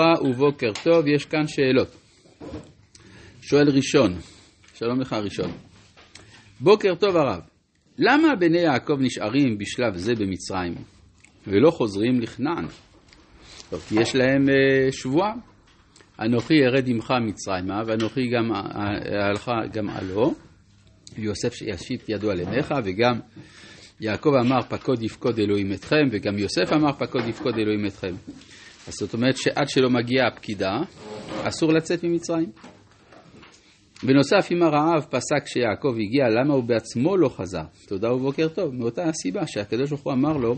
וברכה ובוקר טוב, יש כאן שאלות. שואל ראשון, שלום לך ראשון. בוקר טוב הרב, למה בני יעקב נשארים בשלב זה במצרים ולא חוזרים לכנען? טוב, כי יש להם uh, שבועה. אנוכי ארד עמך מצרימה, ואנוכי גם הלכה גם עלו, ויוסף ישיט ידו על עיניך, וגם יעקב אמר פקוד יפקוד אלוהים אתכם, וגם יוסף אמר פקוד יפקוד אלוהים אתכם. אז זאת אומרת שעד שלא מגיעה הפקידה, אסור לצאת ממצרים. בנוסף, אם הרעב פסק כשיעקב הגיע, למה הוא בעצמו לא חזר? תודה ובוקר טוב. מאותה הסיבה שהקדוש ברוך הוא אמר לו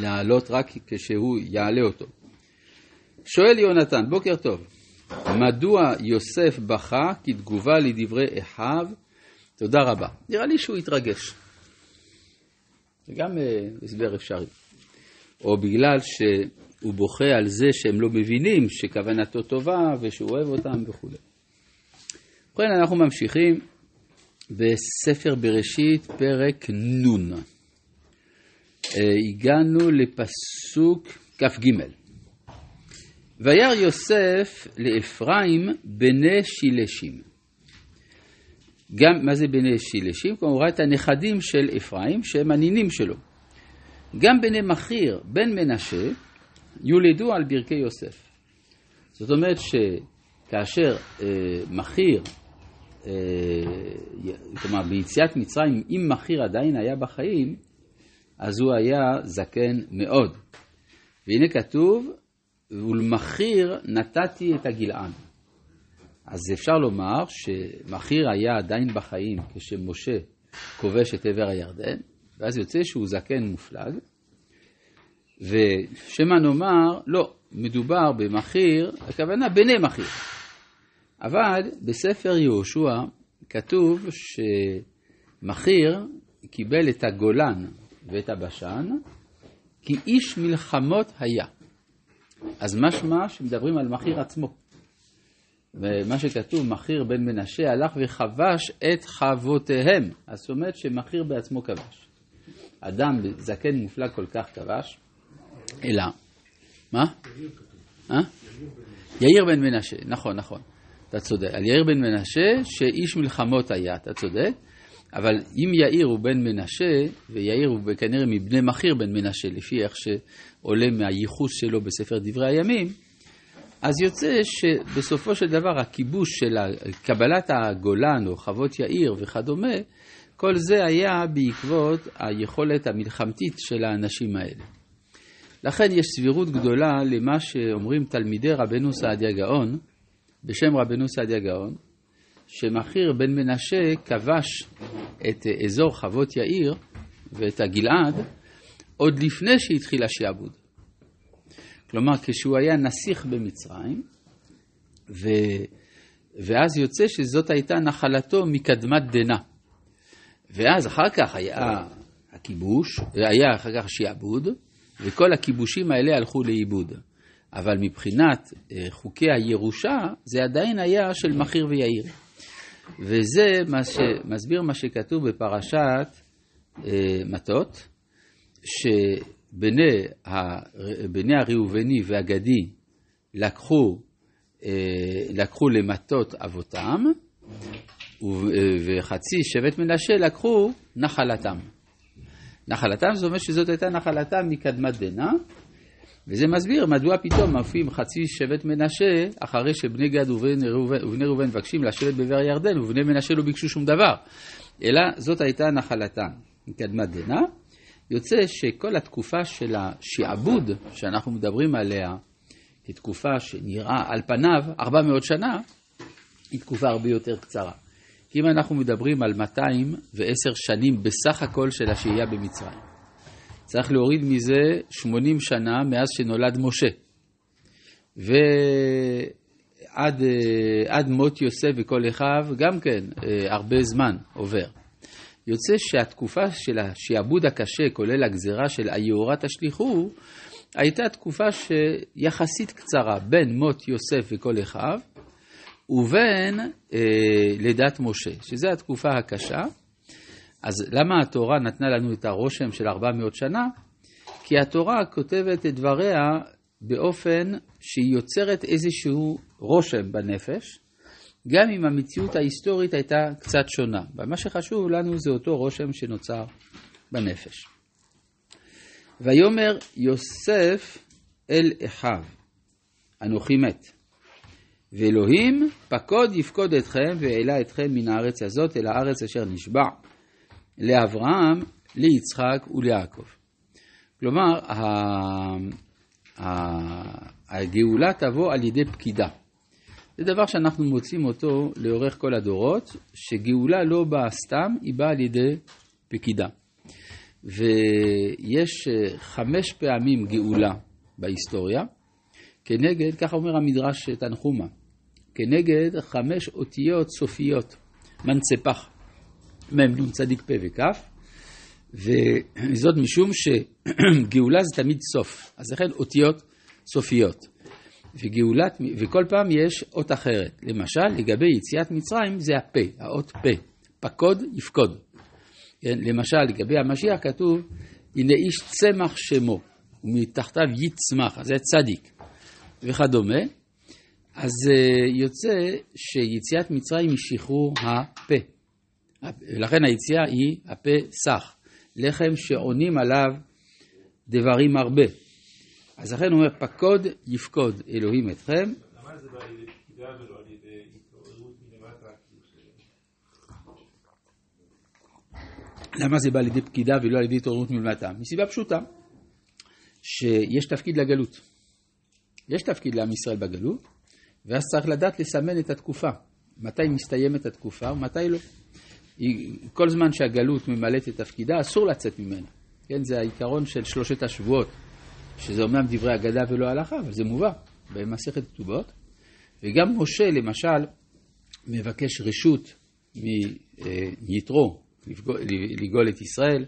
לעלות רק כשהוא יעלה אותו. שואל יונתן, בוקר טוב, מדוע יוסף בכה כתגובה לדברי אחיו? תודה רבה. נראה לי שהוא התרגש. זה גם uh, הסבר אפשרי. או בגלל שהוא בוכה על זה שהם לא מבינים שכוונתו טובה ושהוא אוהב אותם וכו'. ובכן, אנחנו ממשיכים בספר בראשית, פרק נ'. Uh, הגענו לפסוק כ"ג. וירא יוסף לאפרים בני שילשים. גם, מה זה בני שילשים? כלומר, הוא ראה את הנכדים של אפרים, שהם הנינים שלו. גם בני מכיר, בן מנשה, יולדו על ברכי יוסף. זאת אומרת שכאשר אה, מכיר, אה, כלומר ביציאת מצרים, אם מכיר עדיין היה בחיים, אז הוא היה זקן מאוד. והנה כתוב, ולמכיר נתתי את הגלעד. אז אפשר לומר שמכיר היה עדיין בחיים כשמשה כובש את עבר הירדן, ואז יוצא שהוא זקן מופלג, ושמא נאמר, לא, מדובר במכיר, הכוונה בני מכיר. אבל בספר יהושע כתוב שמכיר קיבל את הגולן ואת הבשן, כי איש מלחמות היה. אז משמע שמדברים על מכיר עצמו. ומה שכתוב, מכיר בן מנשה הלך וכבש את חוותיהם. אז זאת אומרת שמכיר בעצמו כבש. אדם זקן מופלג כל כך כבש, אלא, מה? אה? יאיר בן מנשה, נכון, נכון, אתה צודק. על יאיר בן מנשה, שאיש מלחמות היה, אתה צודק. אבל אם יאיר הוא בן מנשה, ויאיר הוא כנראה מבני מכיר בן מנשה, לפי איך שעולה מהייחוס שלו בספר דברי הימים, אז יוצא שבסופו של דבר הכיבוש של קבלת הגולן או חוות יאיר וכדומה, כל זה היה בעקבות היכולת המלחמתית של האנשים האלה. לכן יש סבירות גדולה למה שאומרים תלמידי רבנו סעדיה גאון, בשם רבנו סעדיה גאון, שמכיר בן מנשה כבש את אזור חוות יאיר ואת הגלעד עוד לפני שהתחיל השעבוד. כלומר, כשהוא היה נסיך במצרים, ו... ואז יוצא שזאת הייתה נחלתו מקדמת דנא. ואז אחר כך היה הכיבוש, היה אחר כך שעבוד, וכל הכיבושים האלה הלכו לאיבוד. אבל מבחינת אה, חוקי הירושה, זה עדיין היה של מכיר ויאיר. וזה מה שמסביר מה שכתוב בפרשת אה, מטות, שבני הראובני והגדי לקחו, אה, לקחו למטות אבותם, וחצי שבט מנשה לקחו נחלתם. נחלתם זאת אומרת שזאת הייתה נחלתם מקדמת דנא, וזה מסביר מדוע פתאום מופיעים חצי שבט מנשה אחרי שבני גד ובני ראובן מבקשים לשבת בבאר ירדן ובני מנשה לא ביקשו שום דבר, אלא זאת הייתה נחלתם מקדמת דנא. יוצא שכל התקופה של השעבוד שאנחנו מדברים עליה כתקופה שנראה על פניו 400 שנה, היא תקופה הרבה יותר קצרה. אם אנחנו מדברים על 210 שנים בסך הכל של השהייה במצרים, צריך להוריד מזה 80 שנה מאז שנולד משה. ועד עד מות יוסף וכל אחיו, גם כן אה, הרבה זמן עובר. יוצא שהתקופה של השעבוד הקשה, כולל הגזרה של היהורה תשליכו, הייתה תקופה שיחסית קצרה בין מות יוסף וכל אחיו, ובין אה, לידת משה, שזו התקופה הקשה. אז למה התורה נתנה לנו את הרושם של 400 שנה? כי התורה כותבת את דבריה באופן שהיא יוצרת איזשהו רושם בנפש, גם אם המציאות ההיסטורית הייתה קצת שונה. ומה שחשוב לנו זה אותו רושם שנוצר בנפש. ויאמר יוסף אל אחיו, אנוכי מת. ואלוהים פקוד יפקוד אתכם והעלה אתכם מן הארץ הזאת אל הארץ אשר נשבע לאברהם, ליצחק וליעקב. כלומר, הגאולה תבוא על ידי פקידה. זה דבר שאנחנו מוצאים אותו לאורך כל הדורות, שגאולה לא באה סתם, היא באה על ידי פקידה. ויש אה, חמש פעמים גאולה בהיסטוריה, כנגד, ככה אומר המדרש תנחומה, כנגד חמש אותיות סופיות, מנצפח, מ"ם צדיק פה וכף, וזאת משום שגאולה זה תמיד סוף, אז לכן אותיות סופיות. וגאולת, וכל פעם יש אות אחרת. למשל, לגבי יציאת מצרים זה הפה, האות פה. פקוד יפקוד. כן? למשל, לגבי המשיח כתוב, הנה איש צמח שמו, ומתחתיו יצמח, אז זה צדיק, וכדומה. אז אה, יוצא שיציאת מצרים היא שחרור הפה. ולכן היציאה היא הפה סח, לחם שעונים עליו דברים הרבה. אז לכן הוא אומר, פקוד יפקוד אלוהים אתכם. למה זה בא לידי פקידה ולא על ידי התעוררות מלמטה? למה זה בא לידי פקידה ולא על ידי התעוררות מלמטה? מסיבה פשוטה, שיש תפקיד לגלות. יש תפקיד לעם ישראל בגלות, ואז צריך לדעת לסמן את התקופה. מתי מסתיימת התקופה ומתי לא. כל זמן שהגלות ממלאת את תפקידה, אסור לצאת ממנה. כן, זה העיקרון של שלושת השבועות. שזה אומנם דברי אגדה ולא הלכה, אבל זה מובא במסכת כתובות. וגם משה, למשל, מבקש רשות מיתרו לגאול את ישראל.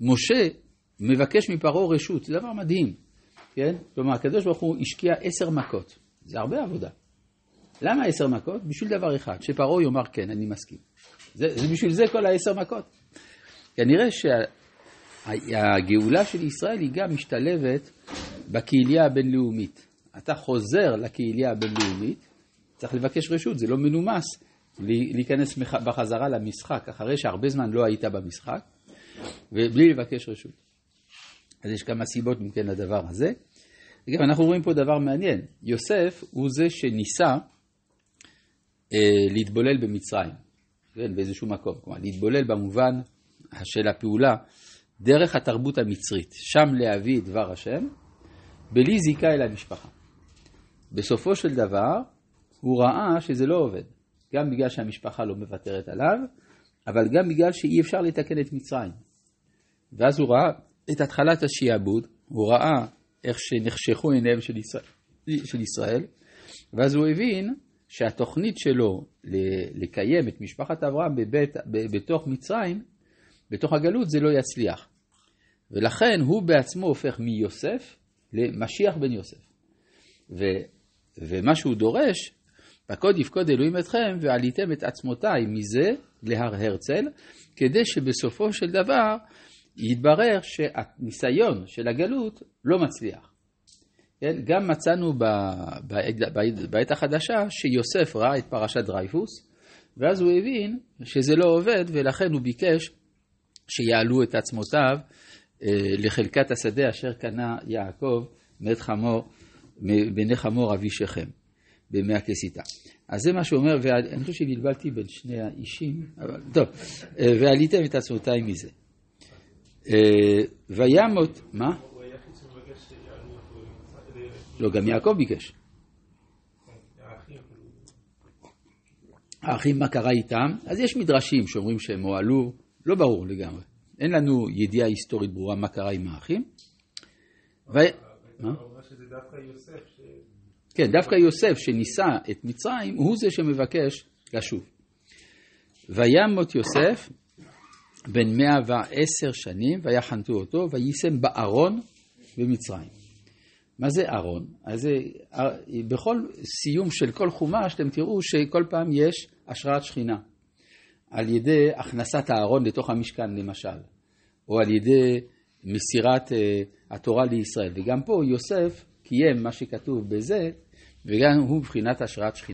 משה מבקש מפרעה רשות, זה דבר מדהים, כן? כלומר, הקדוש ברוך הוא השקיע עשר מכות, זה הרבה עבודה. למה עשר מכות? בשביל דבר אחד, שפרעה יאמר כן, אני מסכים. זה, זה בשביל זה כל העשר מכות. כנראה שה... הגאולה של ישראל היא גם משתלבת בקהילייה הבינלאומית. אתה חוזר לקהילייה הבינלאומית, צריך לבקש רשות, זה לא מנומס להיכנס בחזרה למשחק אחרי שהרבה זמן לא היית במשחק, ובלי לבקש רשות. אז יש כמה סיבות מכן לדבר הזה. וגם אנחנו רואים פה דבר מעניין, יוסף הוא זה שניסה אה, להתבולל במצרים, כן, באיזשהו מקום, כלומר להתבולל במובן של הפעולה דרך התרבות המצרית, שם להביא את דבר השם, בלי זיקה אל המשפחה. בסופו של דבר, הוא ראה שזה לא עובד, גם בגלל שהמשפחה לא מוותרת עליו, אבל גם בגלל שאי אפשר לתקן את מצרים. ואז הוא ראה את התחלת השיעבוד, הוא ראה איך שנחשכו עיניהם של ישראל, של ישראל, ואז הוא הבין שהתוכנית שלו לקיים את משפחת אברהם בבית, בתוך מצרים בתוך הגלות זה לא יצליח. ולכן הוא בעצמו הופך מיוסף למשיח בן יוסף. ו, ומה שהוא דורש, פקוד יפקוד אלוהים אתכם ועליתם את עצמותיי מזה להר הרצל, כדי שבסופו של דבר יתברר שהניסיון של הגלות לא מצליח. כן? גם מצאנו בעת החדשה שיוסף ראה את פרשת דרייפוס, ואז הוא הבין שזה לא עובד ולכן הוא ביקש שיעלו את עצמותיו אה, לחלקת השדה אשר קנה יעקב מאת חמור, בני חמור אבי שכם, בימי הכסיתה. אז זה מה שהוא אומר, ואני חושב שבלבלתי בין שני האישים, אבל טוב, אה, ועליתם את עצמותיי מזה. אה, וימות, מה? לא, גם יעקב ביקש. האחים, מה קרה איתם? אז יש מדרשים שאומרים שהם הועלו, לא ברור לגמרי. אין לנו ידיעה היסטורית ברורה מה קרה עם האחים. ו... כן, דווקא יוסף שניסה את מצרים, הוא זה שמבקש לשוב. וימות יוסף בן מאה ועשר שנים, ויחנתו אותו, ויישם בארון במצרים. מה זה ארון? אז זה, בכל סיום של כל חומש אתם תראו שכל פעם יש השראת שכינה. על ידי הכנסת הארון לתוך המשכן למשל, או על ידי מסירת uh, התורה לישראל. וגם פה יוסף קיים מה שכתוב בזה, וגם הוא מבחינת השראת שכינה.